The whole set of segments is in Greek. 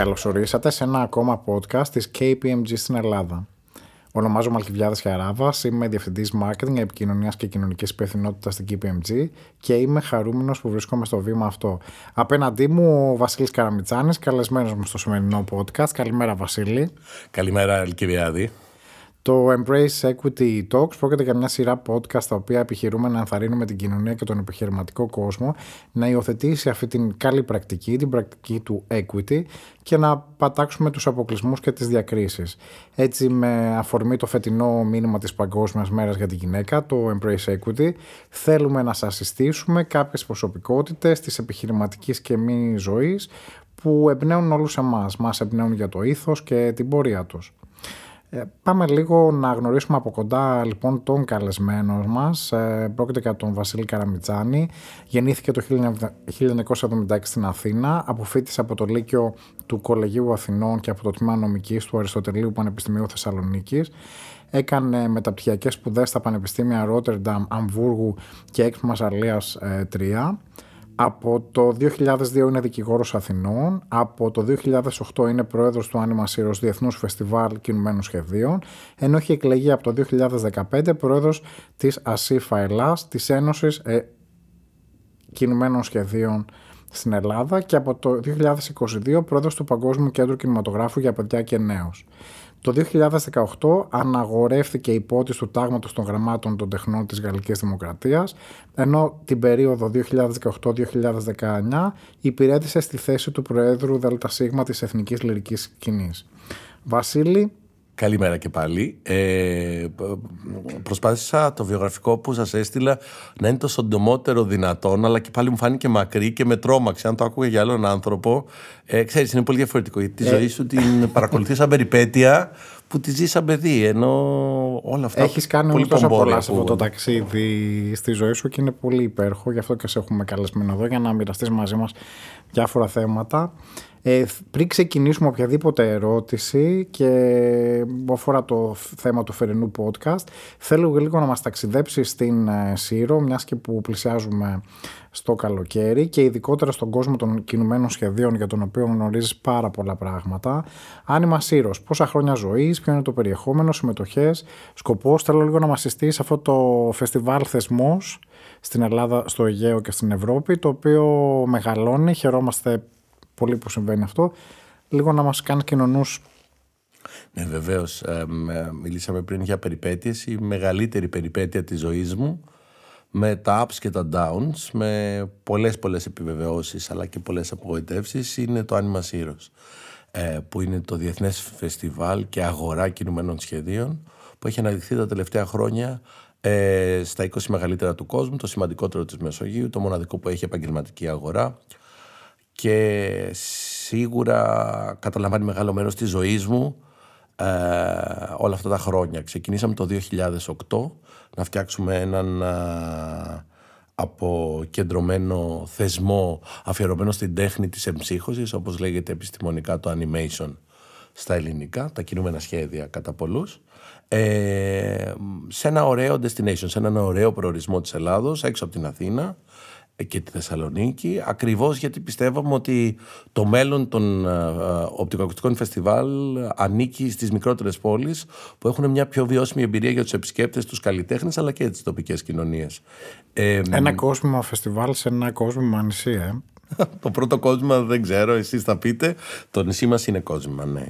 Καλωσορίσατε σε ένα ακόμα podcast της KPMG στην Ελλάδα. Ονομάζομαι Αλκιβιάδη Χαράβας, είμαι διευθυντής marketing, επικοινωνίας και κοινωνικής υπευθυνότητας στην KPMG και είμαι χαρούμενος που βρίσκομαι στο βήμα αυτό. Απέναντί μου ο Βασίλης Καραμιτσάνης, καλεσμένος μου στο σημερινό podcast. Καλημέρα, Βασίλη. Καλημέρα, Αλκιβιάδη. Το Embrace Equity Talks πρόκειται για μια σειρά podcast τα οποία επιχειρούμε να ενθαρρύνουμε την κοινωνία και τον επιχειρηματικό κόσμο να υιοθετήσει αυτή την καλή πρακτική, την πρακτική του equity και να πατάξουμε τους αποκλεισμούς και τις διακρίσεις. Έτσι με αφορμή το φετινό μήνυμα της Παγκόσμιας Μέρας για τη Γυναίκα, το Embrace Equity, θέλουμε να σας συστήσουμε κάποιες προσωπικότητες της επιχειρηματικής και μη ζωής που εμπνέουν όλους εμάς, μας εμπνέουν για το ήθος και την πορεία τους. Ε, πάμε λίγο να γνωρίσουμε από κοντά λοιπόν τον καλεσμένο μας. Ε, πρόκειται για τον Βασίλη Καραμιτσάνη. Γεννήθηκε το 1976 στην Αθήνα. Αποφύτησε από το Λύκειο του Κολεγίου Αθηνών και από το Τμήμα Νομικής του Αριστοτελείου Πανεπιστημίου Θεσσαλονίκης. Έκανε μεταπτυχιακές σπουδές στα Πανεπιστήμια Ρότερνταμ, Αμβούργου και Έξπου Αλίας 3. Από το 2002 είναι δικηγόρος Αθηνών, από το 2008 είναι πρόεδρος του Άνιμα Σύρος Διεθνούς Φεστιβάλ Κινουμένων Σχεδίων, ενώ έχει εκλεγεί από το 2015 πρόεδρος της ΑΣΥΦΑ Ελλάς, της Ένωσης ε, Κινουμένων Σχεδίων στην Ελλάδα και από το 2022 πρόεδρος του Παγκόσμιου Κέντρου Κινηματογράφου για Παιδιά και Νέους. Το 2018 αναγορεύτηκε η υπότιτλοι του τάγματος των γραμμάτων των τεχνών της Γαλλικής Δημοκρατίας, ενώ την περίοδο 2018-2019 υπηρέτησε στη θέση του Προέδρου ΔΣ της Εθνικής Λυρικής Κοινής. Βασίλη, Καλημέρα και πάλι. Ε, προσπάθησα το βιογραφικό που σας έστειλα να είναι το σοντομότερο δυνατόν, αλλά και πάλι μου φάνηκε μακρύ και με τρόμαξε. Αν το άκουγε για άλλον άνθρωπο, ε, ξέρεις, είναι πολύ διαφορετικό. Γιατί τη ε... ζωή σου την παρακολουθεί σαν περιπέτεια που τη ζει σαν παιδί. Ενώ όλα αυτά. Έχεις κάνει πολύ τόσο πολλά σε αυτό το ταξίδι στη ζωή σου και είναι πολύ υπέροχο. Γι' αυτό και σε έχουμε καλεσμένο εδώ για να μοιραστείς μαζί μας διάφορα θέματα. Ε, πριν ξεκινήσουμε οποιαδήποτε ερώτηση και αφορά το θέμα του φερινού podcast, θέλω λίγο να μας ταξιδέψεις στην ε, Σύρο, μιας και που πλησιάζουμε στο καλοκαίρι και ειδικότερα στον κόσμο των κινουμένων σχεδίων για τον οποίο γνωρίζεις πάρα πολλά πράγματα. Άνιμα Σύρος, πόσα χρόνια ζωής, ποιο είναι το περιεχόμενο, συμμετοχές, σκοπός, θέλω λίγο να μας συστήσεις αυτό το φεστιβάλ θεσμός στην Ελλάδα, στο Αιγαίο και στην Ευρώπη, το οποίο μεγαλώνει, χαιρόμαστε πολύ που συμβαίνει αυτό. Λίγο να μας κάνει κοινωνούς ναι, βεβαίως. Ε, μιλήσαμε πριν για περιπέτειες. Η μεγαλύτερη περιπέτεια της ζωής μου με τα ups και τα downs, με πολλές πολλές επιβεβαιώσεις αλλά και πολλές απογοητεύσεις είναι το Anima Heroes ε, που είναι το διεθνές φεστιβάλ και αγορά κινουμένων σχεδίων που έχει αναδειχθεί τα τελευταία χρόνια ε, στα 20 μεγαλύτερα του κόσμου, το σημαντικότερο της Μεσογείου, το μοναδικό που έχει επαγγελματική αγορά και σίγουρα καταλαμβάνει μεγάλο μέρος της ζωής μου ε, όλα αυτά τα χρόνια. Ξεκινήσαμε το 2008 να φτιάξουμε έναν ε, αποκεντρωμένο θεσμό αφιερωμένο στην τέχνη της εμψύχωσης, όπως λέγεται επιστημονικά το animation στα ελληνικά, τα κινούμενα σχέδια κατά πολλούς. Ε, σε ένα ωραίο destination, σε έναν ωραίο προορισμό της Ελλάδος, έξω από την Αθήνα, και τη Θεσσαλονίκη ακριβώς γιατί πιστεύαμε ότι το μέλλον των ε, ε, οπτικοακουστικών φεστιβάλ ανήκει στις μικρότερες πόλεις που έχουν μια πιο βιώσιμη εμπειρία για τους επισκέπτες, τους καλλιτέχνες αλλά και τις τοπικές κοινωνίες. Ε, ένα κόσμημα φεστιβάλ σε ένα κόσμημα νησί, ε. το πρώτο κόσμημα δεν ξέρω, εσείς θα πείτε. Το νησί μας είναι κόσμημα, ναι.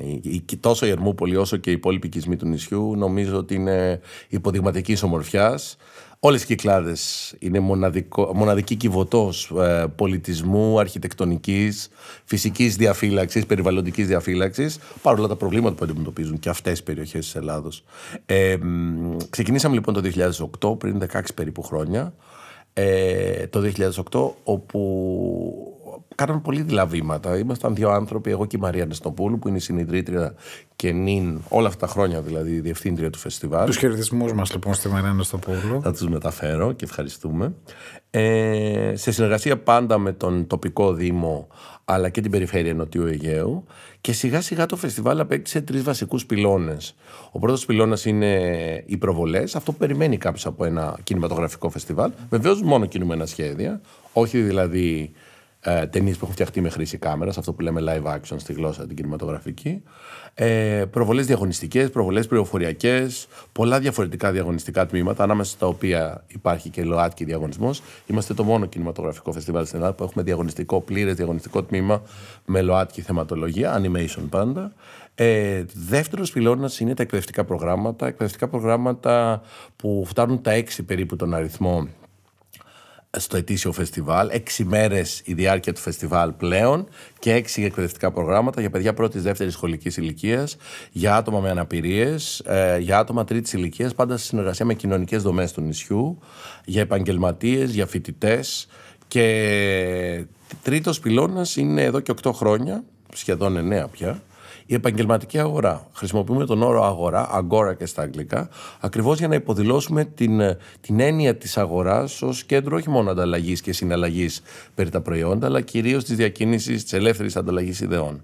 Τόσο η Ερμούπολη όσο και οι υπόλοιποι οικισμοί του νησιού νομίζω ότι είναι υποδειγματικής ομορφιάς. Όλες οι κυκλάδες είναι μοναδικό, μοναδική κυβωτός ε, πολιτισμού, αρχιτεκτονικής, φυσικής διαφύλαξης, περιβαλλοντικής διαφύλαξης, παρόλα τα προβλήματα που αντιμετωπίζουν και αυτές οι περιοχές της Ελλάδος. Ε, ξεκινήσαμε λοιπόν το 2008, πριν 16 περίπου χρόνια, ε, το 2008, όπου κάναμε πολύ δειλά βήματα. Ήμασταν δύο άνθρωποι, εγώ και η Μαρία Νεστοπούλου, που είναι η συνειδητρία και νυν όλα αυτά τα χρόνια, δηλαδή η διευθύντρια του φεστιβάλ. Τους χαιρετισμούς μας λοιπόν στη Μαρία Νεστοπούλου. Θα τους μεταφέρω και ευχαριστούμε. Ε, σε συνεργασία πάντα με τον τοπικό Δήμο αλλά και την περιφέρεια Νοτιού Αιγαίου και σιγά σιγά το φεστιβάλ απέκτησε τρεις βασικούς πυλώνες. Ο πρώτος πυλώνας είναι οι προβολές, αυτό που περιμένει κάποιος από ένα κινηματογραφικό φεστιβάλ. Βεβαίως μόνο κινούμενα σχέδια, όχι δηλαδή ε, ταινίες που έχουν φτιαχτεί με χρήση κάμερας, αυτό που λέμε live action στη γλώσσα την κινηματογραφική. Ε, προβολές διαγωνιστικές, προβολές πληροφοριακές, πολλά διαφορετικά διαγωνιστικά τμήματα, ανάμεσα στα οποία υπάρχει και ΛΟΑΤΚΙ διαγωνισμός. Είμαστε το μόνο κινηματογραφικό φεστιβάλ στην Ελλάδα που έχουμε διαγωνιστικό, πλήρες διαγωνιστικό τμήμα με ΛΟΑΤΚΙ θεματολογία, animation πάντα. Ε, Δεύτερος πυλώνας είναι τα εκπαιδευτικά προγράμματα. Εκπαιδευτικά προγράμματα που φτάνουν τα έξι περίπου τον αριθμό στο ετήσιο φεστιβάλ. Έξι μέρες η διάρκεια του φεστιβάλ πλέον και έξι εκπαιδευτικά προγράμματα για παιδιά πρώτη-δεύτερη σχολικής ηλικίας, για άτομα με αναπηρίες, ε, για άτομα τρίτης ηλικίας, πάντα σε συνεργασία με κοινωνικές δομές του νησιού, για επαγγελματίες, για φοιτητές. Και τρίτος πυλώνας είναι εδώ και 8 χρόνια, σχεδόν 9 πια, η επαγγελματική αγορά. Χρησιμοποιούμε τον όρο αγορά, αγκόρα και στα αγγλικά, ακριβώς για να υποδηλώσουμε την, την έννοια της αγοράς ως κέντρο όχι μόνο ανταλλαγής και συναλλαγής περί τα προϊόντα, αλλά κυρίως της διακίνησης της ελεύθερης ανταλλαγής ιδεών.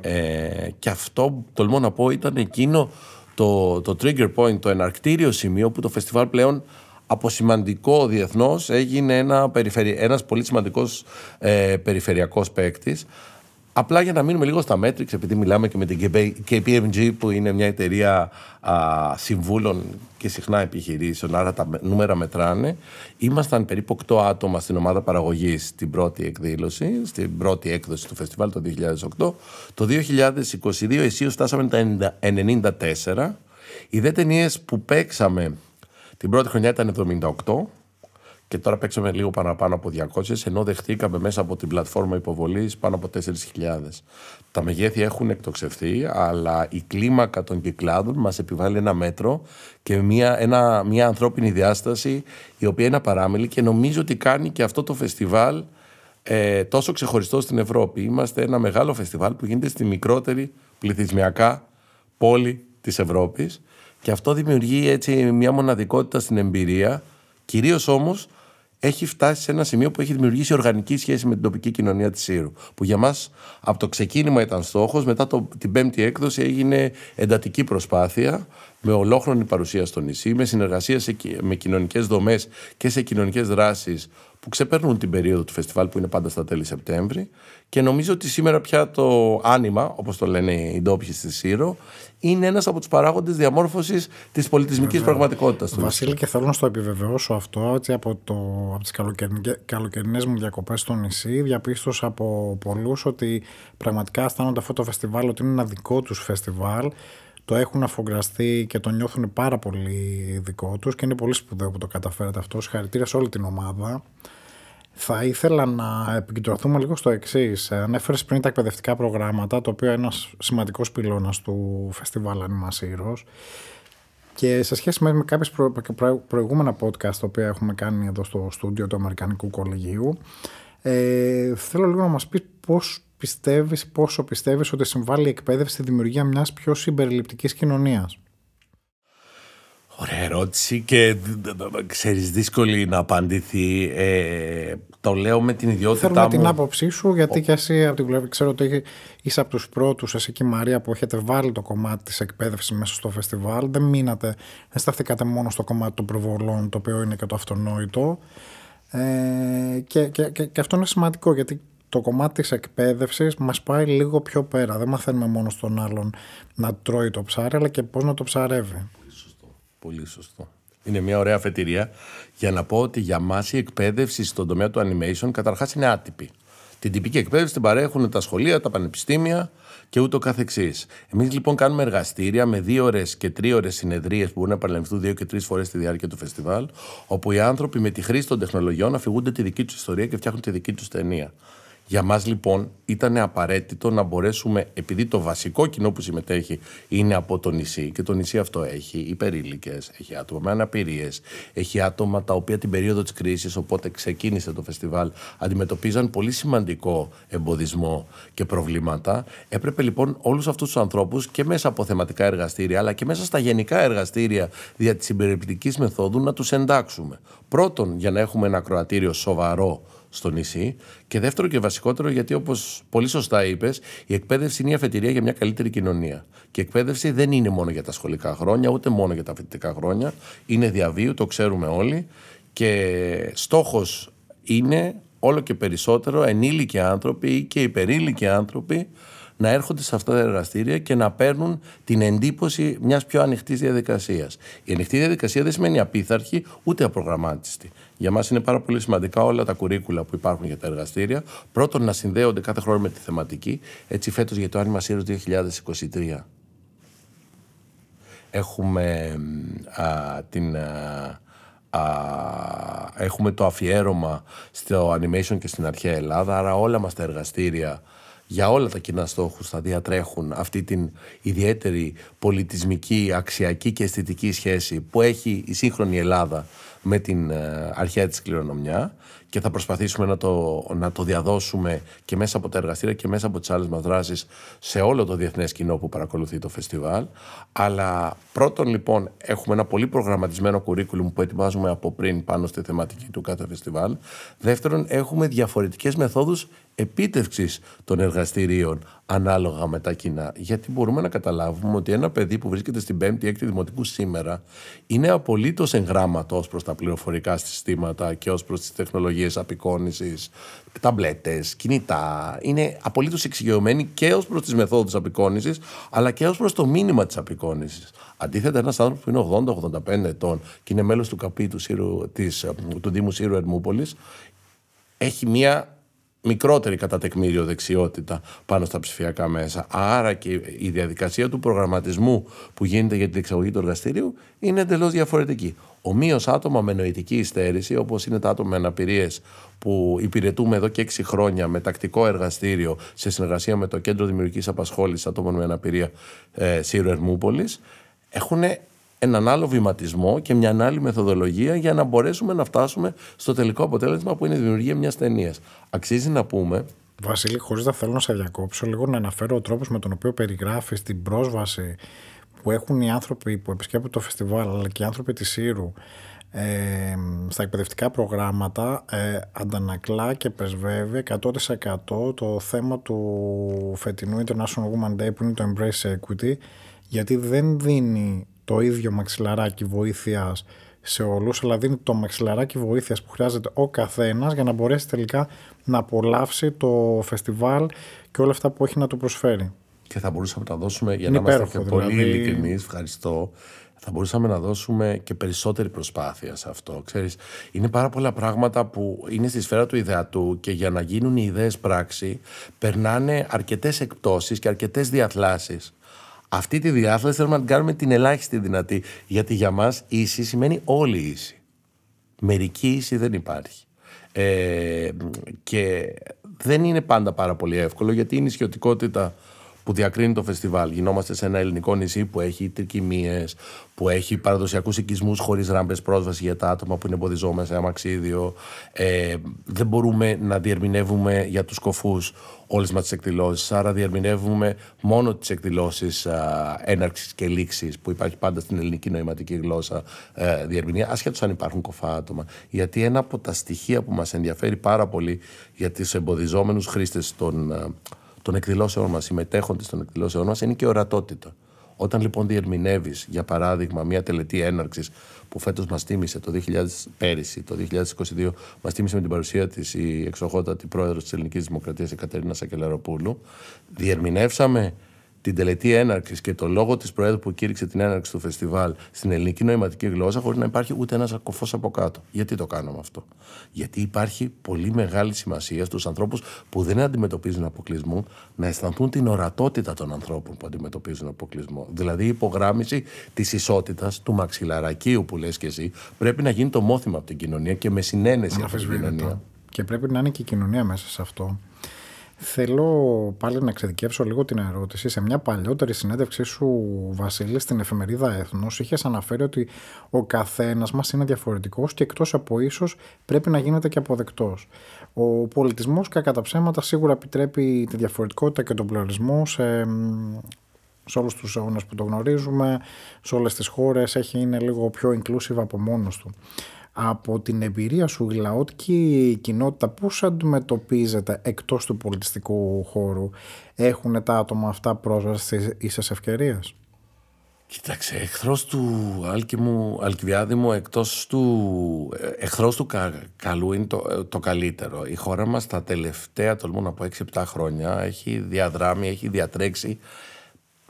Ε, και αυτό, τολμώ να πω, ήταν εκείνο το, το trigger point, το εναρκτήριο σημείο που το φεστιβάλ πλέον από σημαντικό διεθνώς έγινε ένα, ένας πολύ σημαντικός ε, περιφερειακός παίκτης. Απλά για να μείνουμε λίγο στα Metrics, επειδή μιλάμε και με την KPMG που είναι μια εταιρεία α, συμβούλων και συχνά επιχειρήσεων, άρα τα νούμερα μετράνε. Ήμασταν περίπου 8 άτομα στην ομάδα παραγωγής στην πρώτη εκδήλωση, στην πρώτη έκδοση του φεστιβάλ το 2008. Το 2022 εσείς φτάσαμε τα 94. Οι δε ταινίες που παίξαμε την πρώτη χρονιά ήταν 78 και τώρα παίξαμε λίγο παραπάνω από 200, ενώ δεχτήκαμε μέσα από την πλατφόρμα υποβολής πάνω από 4.000. Τα μεγέθη έχουν εκτοξευθεί, αλλά η κλίμακα των κυκλάδων μας επιβάλλει ένα μέτρο και μια, ένα, μια ανθρώπινη διάσταση η οποία είναι απαράμιλη και νομίζω ότι κάνει και αυτό το φεστιβάλ ε, τόσο ξεχωριστό στην Ευρώπη. Είμαστε ένα μεγάλο φεστιβάλ που γίνεται στη μικρότερη πληθυσμιακά πόλη της Ευρώπης και αυτό δημιουργεί έτσι μια μοναδικότητα στην εμπειρία, κυρίως όμως έχει φτάσει σε ένα σημείο που έχει δημιουργήσει οργανική σχέση με την τοπική κοινωνία της Σύρου. Που για μας από το ξεκίνημα ήταν στόχος, μετά το, την πέμπτη έκδοση έγινε εντατική προσπάθεια με ολόχρονη παρουσία στο νησί, με συνεργασία σε, με κοινωνικές δομές και σε κοινωνικές δράσεις που ξεπερνούν την περίοδο του φεστιβάλ που είναι πάντα στα τέλη Σεπτέμβρη. Και νομίζω ότι σήμερα πια το άνοιμα, όπως το λένε οι ντόπιοι στη Σύρο, είναι ένας από τους παράγοντες διαμόρφωσης της πολιτισμικής πραγματικότητας του. Βασίλη, και θέλω να στο επιβεβαιώσω αυτό, ότι από, το, από τις καλοκαιρινές μου διακοπές στο νησί, διαπίστωσα από πολλούς ότι πραγματικά αισθάνονται αυτό το φεστιβάλ ότι είναι ένα δικό τους φεστιβάλ το έχουν αφογκραστεί και το νιώθουν πάρα πολύ δικό τους και είναι πολύ σπουδαίο που το καταφέρατε αυτό. Συγχαρητήρια σε όλη την ομάδα. Θα ήθελα να επικεντρωθούμε λίγο στο εξής. Ανέφερες πριν τα εκπαιδευτικά προγράμματα, το οποίο είναι ένας σημαντικός πυλώνας του φεστιβάλ Ανήμα Και σε σχέση με, με κάποιες προηγούμενα podcast τα οποία έχουμε κάνει εδώ στο στούντιο του Αμερικανικού Κολεγίου, ε, θέλω λίγο να μας πεις πώς πιστεύεις, πόσο πιστεύεις ότι συμβάλλει η εκπαίδευση στη δημιουργία μιας πιο συμπεριληπτικής κοινωνίας; Ωραία ερώτηση και ξέρεις δύσκολη να απαντηθεί. Ε, το λέω με την ιδιότητά Θέλω μου. την άποψή σου γιατί και εσύ από την πλευρά ξέρω ότι είσαι από τους πρώτους εσύ και η Μαρία που έχετε βάλει το κομμάτι της εκπαίδευσης μέσα στο φεστιβάλ. Δεν μείνατε, δεν σταθήκατε μόνο στο κομμάτι των προβολών το οποίο είναι και το αυτονόητο. Ε, και, και, και, και αυτό είναι σημαντικό γιατί το κομμάτι της εκπαίδευσης μας πάει λίγο πιο πέρα. Δεν μαθαίνουμε μόνο στον άλλον να τρώει το ψάρι, αλλά και πώς να το ψαρεύει. Πολύ σωστό. Πολύ σωστό. Είναι μια ωραία αφετηρία για να πω ότι για μας η εκπαίδευση στον τομέα του animation καταρχάς είναι άτυπη. Την τυπική εκπαίδευση την παρέχουν τα σχολεία, τα πανεπιστήμια και ούτω καθεξής. Εμείς λοιπόν κάνουμε εργαστήρια με δύο ώρες και τρεις ώρες συνεδρίες που μπορούν να παραλαμβηθούν δύο και τρεις φορές στη διάρκεια του φεστιβάλ, όπου οι άνθρωποι με τη χρήση των τεχνολογιών αφηγούνται τη δική τους ιστορία και φτιάχνουν τη δική τους ταινία. Για μας λοιπόν ήταν απαραίτητο να μπορέσουμε, επειδή το βασικό κοινό που συμμετέχει είναι από το νησί και το νησί αυτό έχει υπερήλικες, έχει άτομα με αναπηρίες, έχει άτομα τα οποία την περίοδο της κρίσης, οπότε ξεκίνησε το φεστιβάλ, αντιμετωπίζαν πολύ σημαντικό εμποδισμό και προβλήματα. Έπρεπε λοιπόν όλους αυτούς τους ανθρώπους και μέσα από θεματικά εργαστήρια, αλλά και μέσα στα γενικά εργαστήρια δια της συμπεριπτικής μεθόδου να τους εντάξουμε. Πρώτον, για να έχουμε ένα κροατήριο σοβαρό στο νησί. Και δεύτερο και βασικότερο, γιατί όπως πολύ σωστά είπες, η εκπαίδευση είναι η αφετηρία για μια καλύτερη κοινωνία. Και η εκπαίδευση δεν είναι μόνο για τα σχολικά χρόνια, ούτε μόνο για τα φοιτητικά χρόνια. Είναι διαβίου, το ξέρουμε όλοι. Και στόχος είναι όλο και περισσότερο ενήλικοι άνθρωποι ή και υπερήλικοι άνθρωποι να έρχονται σε αυτά τα εργαστήρια και να παίρνουν την εντύπωση μιας πιο ανοιχτής διαδικασίας. Η ανοιχτή διαδικασία δεν σημαίνει απίθαρχη ούτε απρογραμμάτιστη. Για μας είναι πάρα πολύ σημαντικά όλα τα κουρίκουλα που υπάρχουν για τα εργαστήρια. Πρώτον, να συνδέονται κάθε χρόνο με τη θεματική. Έτσι, φέτος για το Άνιμα Σύρος 2023 έχουμε α, την... έχουμε το αφιέρωμα στο animation και στην αρχαία Ελλάδα, άρα όλα μας τα εργαστήρια για όλα τα κοινά στόχους θα διατρέχουν αυτή την ιδιαίτερη πολιτισμική, αξιακή και αισθητική σχέση που έχει η σύγχρονη Ελλάδα με την ε, αρχαία της κληρονομιά και θα προσπαθήσουμε να το, να το διαδώσουμε και μέσα από τα εργαστήρια και μέσα από τις άλλες μας δράσεις σε όλο το διεθνές κοινό που παρακολουθεί το φεστιβάλ. Αλλά πρώτον λοιπόν έχουμε ένα πολύ προγραμματισμένο κουρίκουλουμ που ετοιμάζουμε από πριν πάνω στη θεματική του κάθε φεστιβάλ. Δεύτερον έχουμε διαφορετικές μεθόδους επίτευξης των εργαστηρίων ανάλογα με τα κοινά. Γιατί μπορούμε να καταλάβουμε ότι ένα παιδί που βρίσκεται στην 5η-6η Δημοτικού σήμερα είναι απολύτως εγγράμματος προς τα πληροφορικά συστήματα και ως προς τις τεχνολογίες απεικόνησης, ταμπλέτες, κινητά. Είναι απολύτως εξοικειωμένοι και ως προς τις μεθόδους απεικόνησης, αλλά και ως προς το μήνυμα της απεικόνησης. Αντίθετα, ένας άνθρωπος που είναι 80-85 ετών και είναι μέλος του ΚΑΠΗ του, της, του Δήμου Σύρου Ερμούπολης, έχει μία μικρότερη κατά τεκμήριο δεξιότητα πάνω στα ψηφιακά μέσα. Άρα και η διαδικασία του προγραμματισμού που γίνεται για την εξαγωγή του εργαστήριου είναι εντελώς διαφορετική. Ομοίως άτομα με νοητική υστέρηση, όπως είναι τα άτομα με αναπηρίες που υπηρετούμε εδώ και έξι χρόνια με τακτικό εργαστήριο σε συνεργασία με το Κέντρο Δημιουργικής Απασχόλησης Ατόμων με Αναπηρία ε, Σύρου Ερμούπολης, έχουν έναν άλλο βηματισμό και μια άλλη μεθοδολογία για να μπορέσουμε να φτάσουμε στο τελικό αποτέλεσμα που είναι η δημιουργία μιας ταινίας. Αξίζει να πούμε. Βασίλη, χωρίς να θέλω να σε διακόψω, λίγο να αναφέρω ο τρόπος με τον οποίο περιγράφεις την πρόσβαση που έχουν οι άνθρωποι που επισκέπτονται το φεστιβάλ, αλλά και οι άνθρωποι της Σύρου ε, στα εκπαιδευτικά προγράμματα ε, αντανακλά και πρεσβεύει 100% το θέμα του φετινού International Woman Day που είναι το Embrace Equity γιατί δεν δίνει το ίδιο μαξιλαράκι βοήθειας σε όλους, αλλά δίνει το μαξιλαράκι βοήθειας που χρειάζεται ο καθένας για να μπορέσει τελικά να απολαύσει το φεστιβάλ και όλα αυτά που έχει να του προσφέρει. Και θα μπορούσαμε να δώσουμε, για να είμαστε και πολύ δηλαδή... ειλικρινείς, ευχαριστώ, θα μπορούσαμε να δώσουμε και περισσότερη προσπάθεια σε αυτό. Ξέρεις, είναι πάρα πολλά πράγματα που είναι στη σφαίρα του ιδεατού και για να γίνουν οι ιδέες πράξη περνάνε αρκετές εκπτώσεις και αρκετές διαθλάσεις. Αυτή τη διάθεση θέλουμε να την κάνουμε την ελάχιστη δυνατή. Γιατί για μας ίση σημαίνει όλη ίση. Μερική ίση δεν υπάρχει. Ε, και δεν είναι πάντα πάρα πολύ εύκολο γιατί η νησιωτικότητα που διακρίνει το φεστιβάλ. Γινόμαστε σε ένα ελληνικό νησί που έχει τρικυμίες, που έχει παραδοσιακούς οικισμούς χωρίς ράμπες πρόσβαση για τα άτομα που είναι εμποδιζόμενα σε αμαξίδιο. Ε, δεν μπορούμε να διερμηνεύουμε για τους κοφούς όλες μας τις εκδηλώσεις. Άρα, διερμηνεύουμε μόνο τις εκδηλώσεις έναρξης και λήξης που υπάρχει πάντα στην ελληνική νοηματική γλώσσα ε, διερμηνία, ασχέτως αν υπάρχουν κοφά άτομα. Γιατί ένα από τα στοιχεία που μας ενδιαφέρει πάρα πολύ για τους εμποδιζόμενους χρήστες των των εκδηλώσεών μας, συμμετέχοντες των εκδηλώσεών μας, είναι και ορατότητα. Όταν λοιπόν διερμηνεύεις, για παράδειγμα, μια τελετή έναρξης που φέτος μας τίμησε το 2000, πέρυσι, το 2022, μας τίμησε με την παρουσία της η εξοχότατη πρόεδρος της Ελληνικής Δημοκρατίας, η Κατερίνα Σακελαροπούλου, διερμηνεύσαμε την τελετή έναρξης και το λόγο της Προέδρου που κήρυξε την έναρξη του φεστιβάλ στην ελληνική νοηματική γλώσσα, χωρίς να υπάρχει ούτε ένας κοφό από κάτω. Γιατί το κάνουμε αυτό; Γιατί υπάρχει πολύ μεγάλη σημασία στους ανθρώπους που δεν αντιμετωπίζουν αποκλεισμό να αισθανθούν την ορατότητα των ανθρώπων που αντιμετωπίζουν αποκλεισμό. Δηλαδή η υπογράμμιση της ισότητας, του μαξιλαρακίου που λες και εσύ, πρέπει να γίνει το μόθημα από την κοινωνία και με συνένεση από την κοινωνία. Και πρέπει να είναι και η κοινωνία μέσα σε αυτό. Θέλω πάλι να εξειδικεύσω λίγο την ερώτηση. Σε μια παλιότερη συνέντευξή σου, Βασίλη, στην εφημερίδα Έθνος, είχες αναφέρει ότι ο καθένας μας είναι διαφορετικός και εκτός από ίσως πρέπει να γίνεται και αποδεκτός. Ο πολιτισμός, κατά τα ψέματα, σίγουρα επιτρέπει τη διαφορετικότητα και τον πλουραλισμό σε, σε όλους τους αιώνες που το γνωρίζουμε, σε όλες τις χώρες, έχει, είναι λίγο πιο inclusive από μόνος του από την εμπειρία σου η λαότικη κοινότητα πώς αντιμετωπίζεται εκτός του πολιτιστικού χώρου; Έχουν τα άτομα αυτά πρόσβαση στις ίσες ευκαιρίες; Κοίταξε, εχθρός του Άλκημου, Αλκιβιάδημου, εκτός του. Εχθρός του καλού είναι το, το καλύτερο. Η χώρα μας τα τελευταία, τολμώ να πω, 6-7 χρόνια έχει διαδράμει, έχει διατρέξει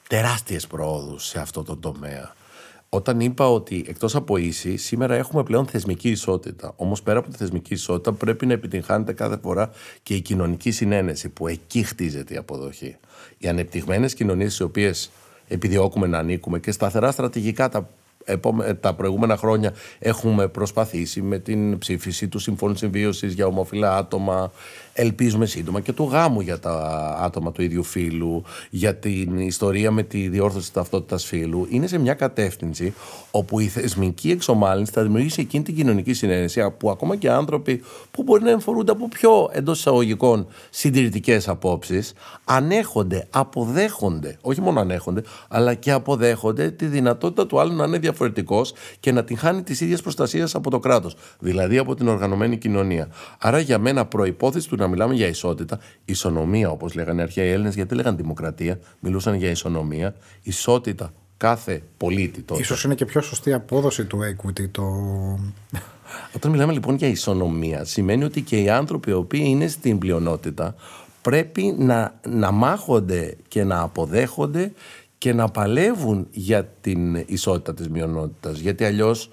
τεράστιες προόδους σε αυτό το τομέα. Όταν είπα ότι εκτός από ίση, σήμερα έχουμε πλέον θεσμική ισότητα. Όμως πέρα από τη θεσμική ισότητα πρέπει να επιτυγχάνεται κάθε φορά και η κοινωνική συνένεση που εκεί χτίζεται η αποδοχή. Οι ανεπτυγμένες κοινωνίες οι οποίες επιδιώκουμε να ανήκουμε και σταθερά στρατηγικά τα τα προηγούμενα χρόνια έχουμε προσπαθήσει με την ψήφιση του Συμφώνου Συμβίωσης για ομοφυλά άτομα, ελπίζουμε σύντομα και του γάμου για τα άτομα του ίδιου φύλου, για την ιστορία με τη διόρθωση ταυτότητας φύλου, είναι σε μια κατεύθυνση όπου η θεσμική εξομάλυνση θα δημιουργήσει εκείνη την κοινωνική συνένεση που ακόμα και άνθρωποι που μπορεί να εμφορούνται από πιο εντός εισαγωγικών συντηρητικές απόψεις, ανέχονται, αποδέχονται, όχι μόνο ανέχονται, αλλά και αποδέχονται τη δυνατότητα του άλλου να είναι διαφορετικός και να την χάνει της ίδιας προστασίας από το κράτος, δηλαδή από την οργανωμένη κοινωνία. Άρα για μένα προπόθεση του να μιλάμε για ισότητα, ισονομία όπως λέγανε αρχαία οι Έλληνες, γιατί λέγανε δημοκρατία, μιλούσαν για ισονομία, ισότητα κάθε πολίτη τότε. Ίσως είναι και πιο σωστή απόδοση του equity το... Όταν μιλάμε λοιπόν για ισονομία, σημαίνει ότι και οι άνθρωποι οι οποίοι είναι στην πλειονότητα πρέπει να, να μάχονται και να αποδέχονται και να παλεύουν για την ισότητα της μειονότητας. Γιατί αλλιώς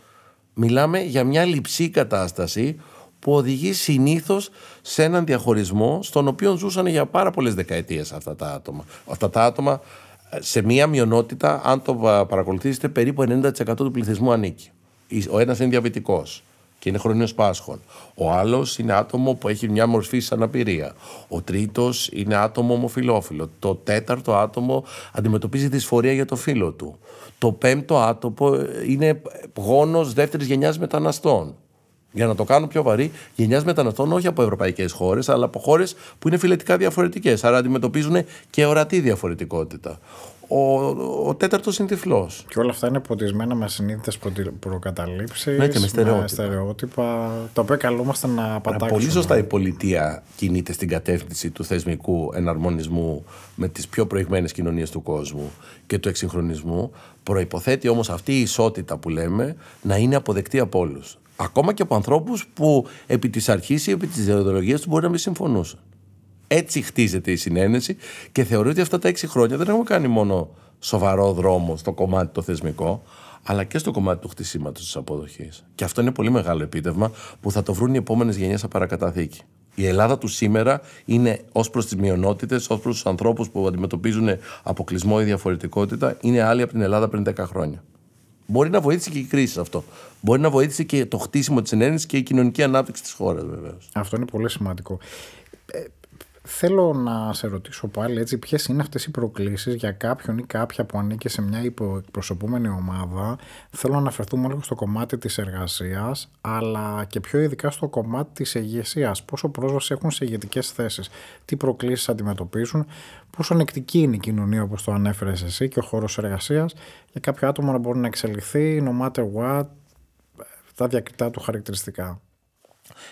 μιλάμε για μια λειψή κατάσταση που οδηγεί συνήθως σε έναν διαχωρισμό στον οποίο ζούσαν για πάρα πολλές δεκαετίες αυτά τα άτομα. Αυτά τα άτομα σε μία μειονότητα, αν το παρακολουθήσετε, περίπου 90% του πληθυσμού ανήκει. Ο ένας είναι διαβητικός και είναι χρονίο πάσχων. Ο άλλος είναι άτομο που έχει μια μορφή αναπηρία. Ο τρίτος είναι άτομο ομοφυλόφιλο. Το τέταρτο άτομο αντιμετωπίζει δυσφορία για το φίλο του. Το πέμπτο άτομο είναι γόνος δεύτερης γενιάς μεταναστών. Για να το κάνω πιο βαρύ, γενιάς μεταναστών όχι από ευρωπαϊκές χώρες, αλλά από χώρες που είναι φιλετικά διαφορετικές. Άρα αντιμετωπίζουν και ορατή διαφορετικότητα ο, ο τέταρτος είναι τυφλός. Και όλα αυτά είναι ποτισμένα με συνήθειες προκαταλήψεις, ναι, με στερεότυπα. στερεότυπα, τα οποία καλούμαστε να πατάξουμε. Πολύ σωστά η πολιτεία κινείται στην κατεύθυνση του θεσμικού εναρμονισμού με τις πιο προηγμένες κοινωνίες του κόσμου και του εξυγχρονισμού. Προποθέτει όμως αυτή η ισότητα που λέμε να είναι αποδεκτή από όλους. Ακόμα και από ανθρώπους που επί της αρχής ή επί της ιδεολογίας τους μπορεί να μην συμφωνούσαν. Έτσι χτίζεται η συνένεση και θεωρώ ότι αυτά τα έξι χρόνια δεν έχουμε κάνει μόνο σοβαρό δρόμο στο κομμάτι το θεσμικό, αλλά και στο κομμάτι του χτισήματος της αποδοχής. Και αυτό είναι πολύ μεγάλο επίτευγμα που θα το βρουν οι επόμενες γενιές σε παρακαταθήκη. Η Ελλάδα του σήμερα είναι ως προς τις μειονότητες, ως προς τους ανθρώπους που αντιμετωπίζουν αποκλεισμό ή διαφορετικότητα, είναι άλλοι από την Ελλάδα πριν 10 χρόνια. Μπορεί να βοήθησε και η κρίση αυτό. Μπορεί να βοήθησε και το χτίσιμο της συνένεσης και η κοινωνική ανάπτυξη της χώρας, βεβαίως. Αυτό είναι πολύ σημαντικό. Ε, Θέλω να σε ρωτήσω πάλι έτσι ποιες είναι αυτές οι προκλήσεις για κάποιον ή κάποια που ανήκει σε μια υποεκπροσωπούμενη ομάδα. Θέλω να αναφερθούμε λίγο στο κομμάτι της εργασίας αλλά και πιο ειδικά στο κομμάτι της ηγεσίας. Πόσο πρόσβαση έχουν σε ηγετικές θέσεις, τι προκλήσεις αντιμετωπίζουν, πόσο ανεκτική είναι η κοινωνία όπως το ανέφερες εσύ και ο χώρος εργασίας για κάποιο άτομο να μπορεί να εξελιχθεί no matter what, τα διακριτά του χαρακτηριστικά.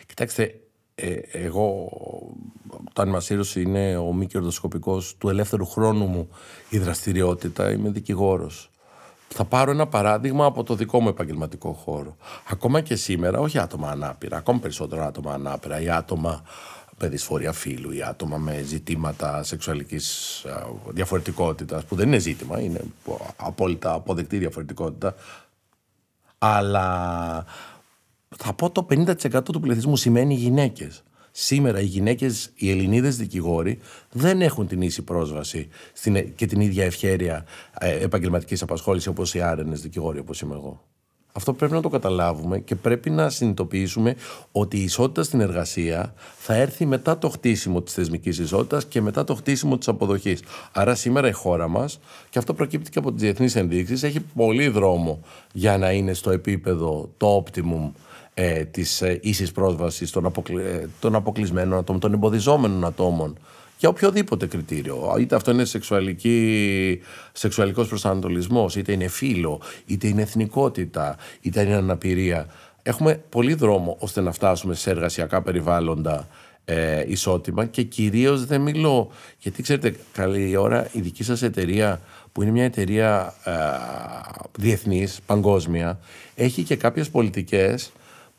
Κοιτάξτε, ε, εγώ το ανημασίρωση είναι ο μη κερδοσκοπικός του ελεύθερου χρόνου μου η δραστηριότητα, είμαι δικηγόρος. Θα πάρω ένα παράδειγμα από το δικό μου επαγγελματικό χώρο. Ακόμα και σήμερα, όχι άτομα ανάπηρα, ακόμα περισσότερο άτομα ανάπηρα ή άτομα με δυσφορία φύλου ή άτομα με ζητήματα σεξουαλικής διαφορετικότητας, που δεν είναι ζήτημα, είναι απόλυτα αποδεκτή διαφορετικότητα, αλλά θα πω το 50% του πληθυσμού σημαίνει γυναίκες. Σήμερα οι γυναίκες, οι Ελληνίδες δικηγόροι δεν έχουν την ίση πρόσβαση στην, και την ίδια ευχέρεια ε, επαγγελματικής απασχόλησης όπως οι άρενες δικηγόροι όπως είμαι εγώ. Αυτό πρέπει να το καταλάβουμε και πρέπει να συνειδητοποιήσουμε ότι η ισότητα στην εργασία θα έρθει μετά το χτίσιμο της θεσμικής ισότητας και μετά το χτίσιμο της αποδοχής. Άρα σήμερα η χώρα μας, και αυτό προκύπτει και από τις διεθνείς ενδείξεις, έχει πολύ δρόμο για να είναι στο επίπεδο το optimum ε, της ε, ίσης πρόσβασης των, αποκλει... Ε, των αποκλεισμένων ατόμων, των εμποδιζόμενων ατόμων για οποιοδήποτε κριτήριο. Είτε αυτό είναι σεξουαλική, σεξουαλικός προσανατολισμός, είτε είναι φύlo, είτε είναι εθνικότητα, είτε είναι αναπηρία. Έχουμε πολύ δρόμο ώστε να φτάσουμε σε εργασιακά περιβάλλοντα ε, ισότιμα και κυρίως δεν μιλώ, γιατί ξέρετε καλή ώρα η δική σας εταιρεία που είναι μια εταιρεία ε, διεθνής, παγκόσμια, έχει και κάποιες πολιτικές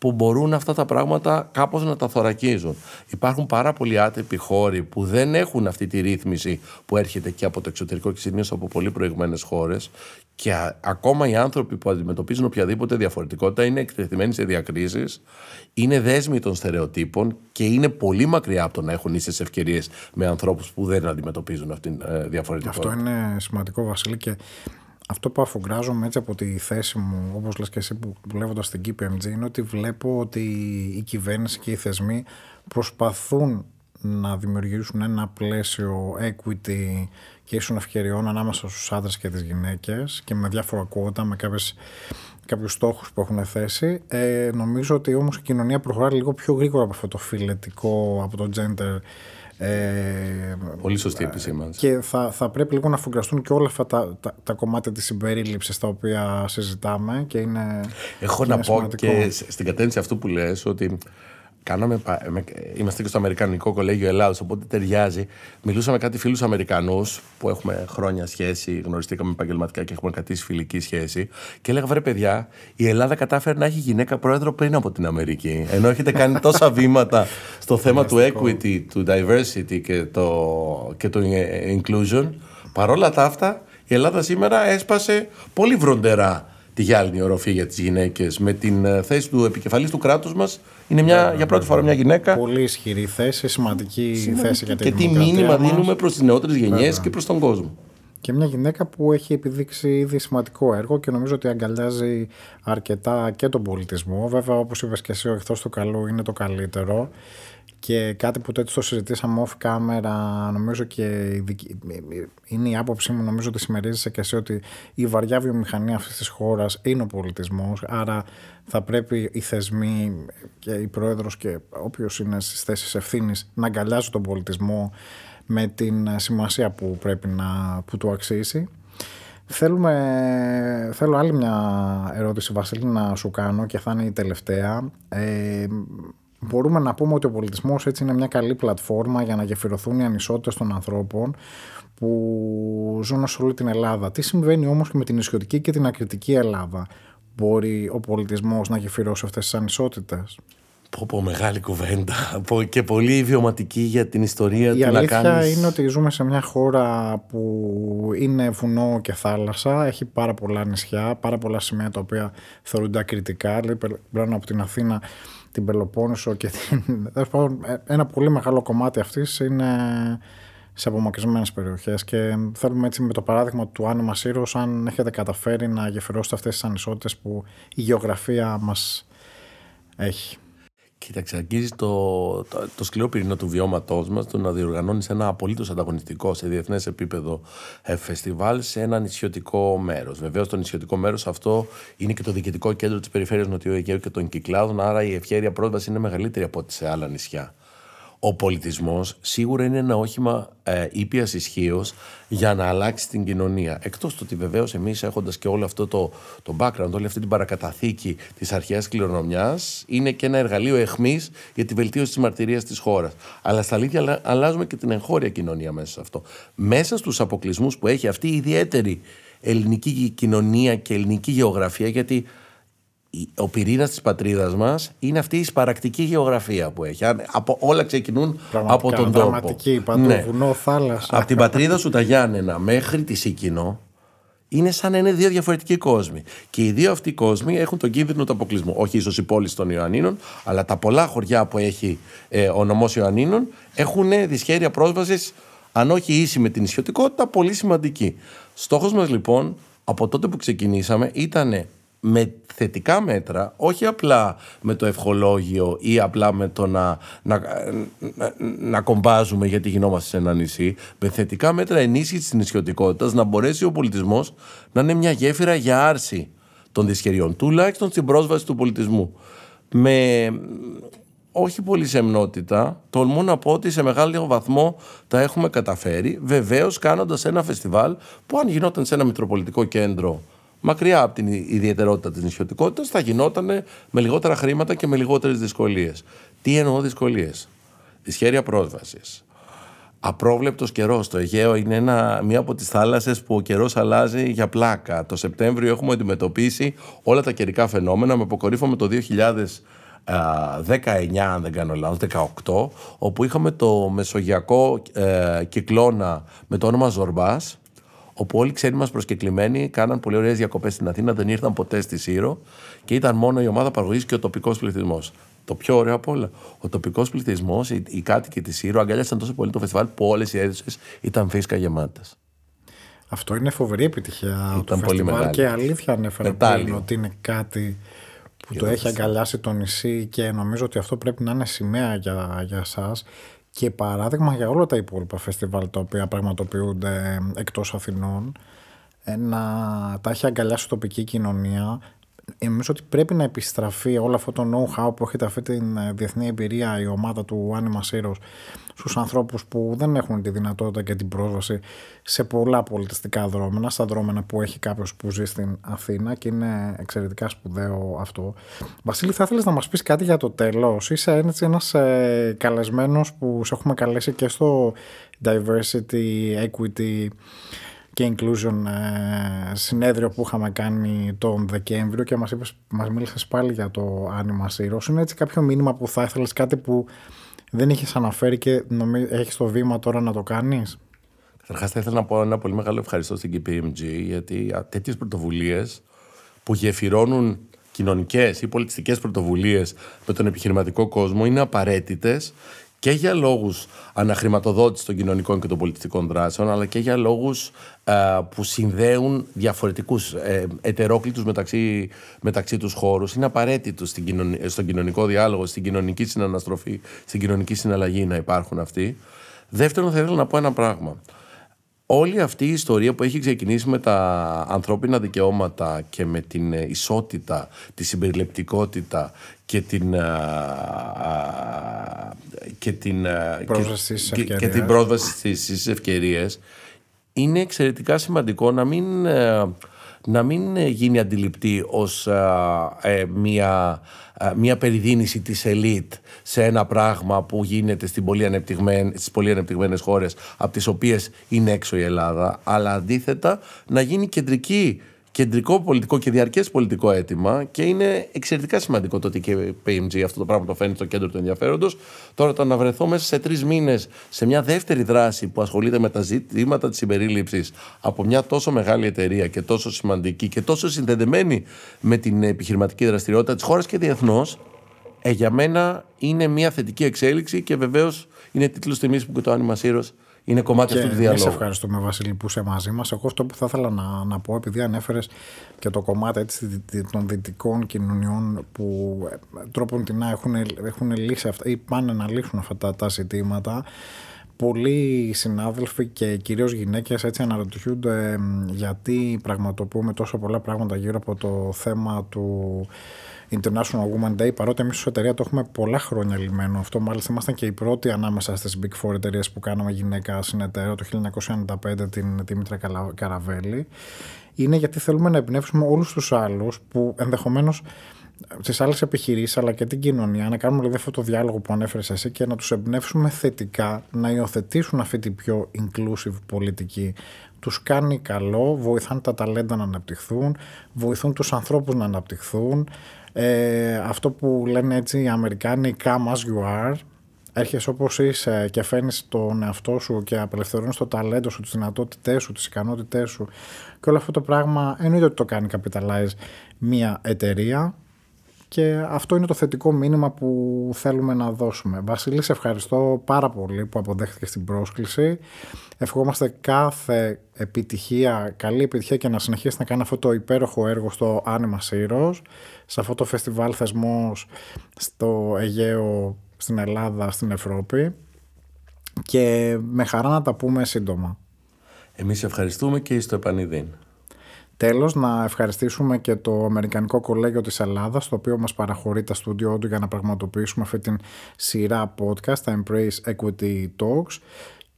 που μπορούν αυτά τα πράγματα κάπως να τα θωρακίζουν. Υπάρχουν πάρα πολλοί άτυποι χώροι που δεν έχουν αυτή τη ρύθμιση που έρχεται και από το εξωτερικό και συνήθω από πολύ προηγμένες χώρες. Και ακόμα οι άνθρωποι που αντιμετωπίζουν οποιαδήποτε διαφορετικότητα είναι εκτεθειμένοι σε διακρίσεις, είναι δέσμοι των στερεοτύπων και είναι πολύ μακριά από το να έχουν ίσες ευκαιρίες με ανθρώπους που δεν αντιμετωπίζουν αυτή την ε, διαφορετικότητα. Αυτό είναι σημαντικό, Βασίλη, και αυτό που αφουγκράζομαι έτσι από τη θέση μου, όπως λες και εσύ που βλέποντας την KPMG, είναι ότι βλέπω ότι η κυβέρνηση και οι θεσμοί προσπαθούν να δημιουργήσουν ένα πλαίσιο equity και ίσων ευκαιριών ανάμεσα στους άντρες και τις γυναίκες και με διάφορα κότα, με κάποιες, κάποιους στόχους που έχουν θέσει. Ε, νομίζω ότι όμως η κοινωνία προχωρά λίγο πιο γρήγορα από αυτό το φιλετικό, από το gender ε, Πολύ σωστή επισήμανση. Και θα, θα πρέπει λίγο να αφουγκραστούν και όλα αυτά τα, τα, τα κομμάτια της συμπερίληψης τα οποία συζητάμε και είναι Έχω να πω και στην κατεύθυνση αυτού που λες ότι Κάναμε, είμαστε και στο Αμερικανικό Κολέγιο Ελλάδος, οπότε ταιριάζει. Μιλούσαμε κάτι φίλους Αμερικανούς που έχουμε χρόνια σχέση, γνωριστήκαμε επαγγελματικά και έχουμε κρατήσει φιλική σχέση. Και έλεγα, βρε παιδιά, η Ελλάδα κατάφερε να έχει γυναίκα πρόεδρο πριν από την Αμερική. Ενώ έχετε κάνει τόσα βήματα στο θέμα του equity, του diversity και το, και το inclusion. Παρόλα τα αυτά, η Ελλάδα σήμερα έσπασε πολύ βροντερά τη γυάλινη οροφή για τις γυναίκες με την ε, θέση του επικεφαλής του κράτους μας είναι μια, για πρώτη φορά μια γυναίκα. Πολύ ισχυρή θέση, σημαντική θέση για την Και τι μήνυμα μας. δίνουμε προς τις νεότερες γενιές και προς τον κόσμο. Και μια γυναίκα που έχει επιδείξει ήδη σημαντικό έργο και νομίζω ότι αγκαλιάζει αρκετά και τον πολιτισμό. Βέβαια, όπως είπες και εσύ, ο εχθρός του καλού είναι το καλύτερο. Και κάτι που έτσι το συζητήσαμε off camera, νομίζω και είναι η άποψή μου, νομίζω ότι συμμερίζεσαι και εσύ ότι η βαριά βιομηχανία αυτής της χώρας είναι ο πολιτισμός, άρα θα πρέπει οι θεσμοί και η πρόεδρος και όποιος είναι στις θέσεις ευθύνης να αγκαλιάζουν τον πολιτισμό με την σημασία που πρέπει να που του αξίσει. Θέλουμε, θέλω άλλη μια ερώτηση Βασίλη να σου κάνω και θα είναι η τελευταία. Ε, μπορούμε να πούμε ότι ο πολιτισμός έτσι είναι μια καλή πλατφόρμα για να γεφυρωθούν οι ανισότητες των ανθρώπων που ζουν σε όλη την Ελλάδα. Τι συμβαίνει όμως και με την ισιωτική και την ακριτική Ελλάδα; Μπορεί ο πολιτισμός να γεφυρώσει αυτές τις ανισότητες; Πω πω μεγάλη κουβέντα και πολύ βιωματική για την ιστορία Η του να κάνεις... Η είναι ότι ζούμε σε μια χώρα που είναι βουνό και θάλασσα, έχει πάρα πολλά νησιά, πάρα πολλά σημεία τα οποία θεωρούνται ακριτικά. Δηλαδή, από την Αθήνα την Πελοπόννησο και την... Ε, ένα πολύ μεγάλο κομμάτι αυτής είναι σε απομακρυσμένες περιοχές. Και θέλουμε έτσι με το παράδειγμα του Άννημα Σύρο, αν έχετε καταφέρει να γεφυρώσετε αυτές τις ανισότητες που η γεωγραφία μας έχει. Κοίταξε, αγγίζεις το, το, το σκληρό πυρηνό του βιώματός μας το να διοργανώνεις ένα απολύτως ανταγωνιστικό σε διεθνές επίπεδο ε, φεστιβάλ σε ένα νησιωτικό μέρος. Βεβαίως, το νησιωτικό μέρος αυτό είναι και το διοικητικό κέντρο της περιφέρειας Νοτιού Αιγαίου και των Κυκλάδων, άρα η ευχαίρεια πρόσβαση είναι μεγαλύτερη από ό,τι σε άλλα νησιά ο πολιτισμός σίγουρα είναι ένα όχημα ε, ήπιας ισχύως για να αλλάξει την κοινωνία. Εκτός του ότι βεβαίως εμείς έχοντας και όλο αυτό το, το background, όλη αυτή την παρακαταθήκη της αρχαίας κληρονομιάς, είναι και ένα εργαλείο εχμής για τη βελτίωση της μαρτυρίας της χώρας. Αλλά στα αλήθεια αλλάζουμε και την εγχώρια κοινωνία μέσα σε αυτό. Μέσα στους αποκλεισμούς που έχει αυτή η ιδιαίτερη ελληνική κοινωνία και ελληνική γεωγραφία, γιατί ο πυρήνας της πατρίδας μας είναι αυτή η σπαρακτική γεωγραφία που έχει. Από, όλα ξεκινούν από τον τόπο. Πραγματική, παντού, ναι. βουνό, θάλασσα. Από την πατρίδα σου τα Γιάννενα μέχρι τη Σίκινο είναι σαν να είναι δύο διαφορετικοί κόσμοι. Και οι δύο αυτοί κόσμοι έχουν τον κίνδυνο του αποκλεισμού. Όχι ίσως η πόλη των Ιωαννίνων, αλλά τα πολλά χωριά που έχει ε, ο νομός Ιωαννίνων έχουν δυσχέρεια πρόσβασης, αν όχι ίση με την ισιωτικότητα, πολύ σημαντική. Στόχος μας λοιπόν από τότε που ξεκινήσαμε ήταν με θετικά μέτρα, όχι απλά με το ευχολόγιο ή απλά με το να, να, να, να κομπάζουμε γιατί γινόμαστε σε ένα νησί, με θετικά μέτρα ενίσχυσης της νησιωτικότητας να μπορέσει ο πολιτισμός να είναι μια γέφυρα για άρση των δυσχεριών, τουλάχιστον στην πρόσβαση του πολιτισμού. Με όχι πολύ σεμνότητα, τολμώ να πω ότι σε μεγάλο βαθμό τα έχουμε καταφέρει, βεβαίως κάνοντας ένα φεστιβάλ που αν γινόταν σε ένα μητροπολιτικό κέντρο μακριά από την ιδιαιτερότητα της νησιωτικότητας, θα γινόταν με λιγότερα χρήματα και με λιγότερες δυσκολίες. Τι εννοώ δυσκολίες; δυσχέρεια πρόσβασης. Απρόβλεπτος καιρός. Το Αιγαίο είναι ένα, μία από τις θάλασσες που ο καιρός αλλάζει για πλάκα. Το Σεπτέμβριο έχουμε αντιμετωπίσει όλα τα καιρικά φαινόμενα με αποκορύφωμα το 19, αν δεν κάνω λάθος, 18, όπου είχαμε το μεσογειακό ε, κυκλώνα με το όνομα Ζορμπάς, όπου όλοι οι ξένοι μας προσκεκλημένοι κάναν πολύ ωραίες διακοπές στην Αθήνα, δεν ήρθαν ποτέ στη Σύρο και ήταν μόνο η ομάδα παραγωγής και ο τοπικός πληθυσμός. Το πιο ωραίο από όλα. Ο τοπικός πληθυσμός, οι, οι κάτοικοι της Σύρο, αγκαλιάσαν τόσο πολύ το φεστιβάλ που όλες οι αίθουσες ήταν φύσκα γεμάτες. Αυτό είναι φοβερή επιτυχία ήταν του πολύ φεστιβάλ και αλήθεια ανέφερε πριν ότι είναι κάτι που το έχει αγκαλιάσει το νησί και νομίζω ότι αυτό πρέπει να είναι σημαία για, για εσάς και παράδειγμα για όλα τα υπόλοιπα φεστιβάλ τα οποία πραγματοποιούνται εκτός Αθηνών ε, να τα έχει αγκαλιάσει η τοπική κοινωνία νομίζω ότι πρέπει να επιστραφεί όλο αυτό το know-how που έχετε αυτή την ε, διεθνή εμπειρία η ομάδα του Anima Heroes στους ανθρώπους που δεν έχουν τη δυνατότητα και την πρόσβαση σε πολλά πολιτιστικά δρόμενα, στα δρόμενα που έχει κάποιος που ζει στην Αθήνα και είναι εξαιρετικά σπουδαίο αυτό. Βασίλη, θα ήθελες να μας πεις κάτι για το τέλος; Είσαι έτσι ένας ε, καλεσμένος που σε έχουμε καλέσει και στο Diversity, Equity και inclusion ε, συνέδριο που είχαμε κάνει τον Δεκέμβριο και μας, είπες, μας μίλησες πάλι για το άνοιγμα Heroes. Είναι έτσι κάποιο μήνυμα που θα ήθελες κάτι που δεν είχες αναφέρει και νομίζω, έχεις το βήμα τώρα να το κάνεις; Καταρχάς, θα ήθελα να πω ένα πολύ μεγάλο ευχαριστώ στην KPMG γιατί τέτοιες πρωτοβουλίες που γεφυρώνουν κοινωνικές ή πολιτιστικές πρωτοβουλίες με τον επιχειρηματικό κόσμο είναι απαραίτητες και για λόγους αναχρηματοδότησης των κοινωνικών και των πολιτιστικών δράσεων, αλλά και για λόγους ε, που συνδέουν διαφορετικούς ε, ετερόκλητους μεταξύ, μεταξύ τους χώρους. Είναι απαραίτητο στην στον κοινωνικό διάλογο, στην κοινωνική συναναστροφή, στην κοινωνική συναλλαγή να υπάρχουν αυτοί. Δεύτερον, θα ήθελα να πω ένα πράγμα όλη αυτή η ιστορία που έχει ξεκινήσει με τα ανθρώπινα δικαιώματα και με την ε, ισότητα, τη συμπεριληπτικότητα και την, ε, και την, ε, πρόσβαση και, και, την πρόσβαση στις ευκαιρίες είναι εξαιρετικά σημαντικό να μην, να μην γίνει αντιληπτή ως μια μια περιδίνηση της ελίτ σε ένα πράγμα που γίνεται στην πολύ στις πολύ ανεπτυγμένες χώρες από τις οποίες είναι έξω η Ελλάδα αλλά αντίθετα να γίνει κεντρική κεντρικό πολιτικό και διαρκές πολιτικό αίτημα και είναι εξαιρετικά σημαντικό το ότι και η PMG αυτό το πράγμα το φαίνει στο κέντρο του ενδιαφέροντος. Τώρα το να βρεθώ μέσα σε τρεις μήνες σε μια δεύτερη δράση που ασχολείται με τα ζητήματα της συμπερίληψης από μια τόσο μεγάλη εταιρεία και τόσο σημαντική και τόσο συνδεδεμένη με την επιχειρηματική δραστηριότητα της χώρας και διεθνώς, ε, για μένα είναι μια θετική εξέλιξη και βεβαίως είναι τίτλος τιμή που και το άνοιγμα είναι κομμάτι αυτού του διαλόγου. Σε ευχαριστούμε, Βασίλη, που είσαι μαζί μας. Εγώ αυτό που θα ήθελα να, να πω, επειδή ανέφερες και το κομμάτι έτσι, των δυτικών κοινωνιών που ε, τρόπον την έχουν, έχουν λύσει αυτά ή πάνε να λύσουν αυτά τα, τα ζητήματα. Πολλοί συνάδελφοι και κυρίως γυναίκες έτσι αναρωτιούνται γιατί πραγματοποιούμε τόσο πολλά πράγματα γύρω από το θέμα του International Women Day, παρότι εμείς ως εταιρεία το έχουμε πολλά χρόνια λυμμένο. Αυτό μάλιστα ήμασταν και οι πρώτοι ανάμεσα στις Big Four εταιρείες που κάναμε γυναίκα συνεταίρο το 1995 την Δήμητρα Καραβέλη. Είναι γιατί θέλουμε να εμπνεύσουμε όλους τους άλλους που ενδεχομένως στις άλλες επιχειρήσεις αλλά και την κοινωνία να κάνουμε δηλαδή αυτό το διάλογο που ανέφερες εσύ και να τους εμπνεύσουμε θετικά να υιοθετήσουν αυτή την πιο inclusive πολιτική. Τους κάνει καλό, βοηθάνε τα ταλέντα να αναπτυχθούν, βοηθούν τους ανθρώπους να αναπτυχθούν, ε, αυτό που λένε έτσι οι Αμερικάνοι come as you are έρχεσαι όπως είσαι και φαίνεις τον εαυτό σου και απελευθερώνεις το ταλέντο σου, τις δυνατότητές σου, τις ικανότητές σου. Και όλο αυτό το πράγμα εννοείται ότι το κάνει capitalize μια εταιρεία και αυτό είναι το θετικό μήνυμα που θέλουμε να δώσουμε. Βασίλη, σε ευχαριστώ πάρα πολύ που αποδέχτηκες την πρόσκληση. Ευχόμαστε κάθε επιτυχία, καλή επιτυχία και να συνεχίσει να κάνει αυτό το υπέροχο έργο στο Άνιμα Σύρος, σε αυτό το φεστιβάλ θεσμός στο Αιγαίο, στην Ελλάδα, στην Ευρώπη και με χαρά να τα πούμε σύντομα. Εμείς ευχαριστούμε και στο επανειδήν. Τέλος, να ευχαριστήσουμε και το Αμερικανικό Κολέγιο της Ελλάδας, το οποίο μας παραχωρεί τα στούντιό του για να πραγματοποιήσουμε αυτή την σειρά podcast, τα Embrace Equity Talks,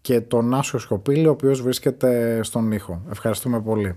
και τον Άσο Σκοπίλη, ο οποίος βρίσκεται στον ήχο. Ευχαριστούμε πολύ.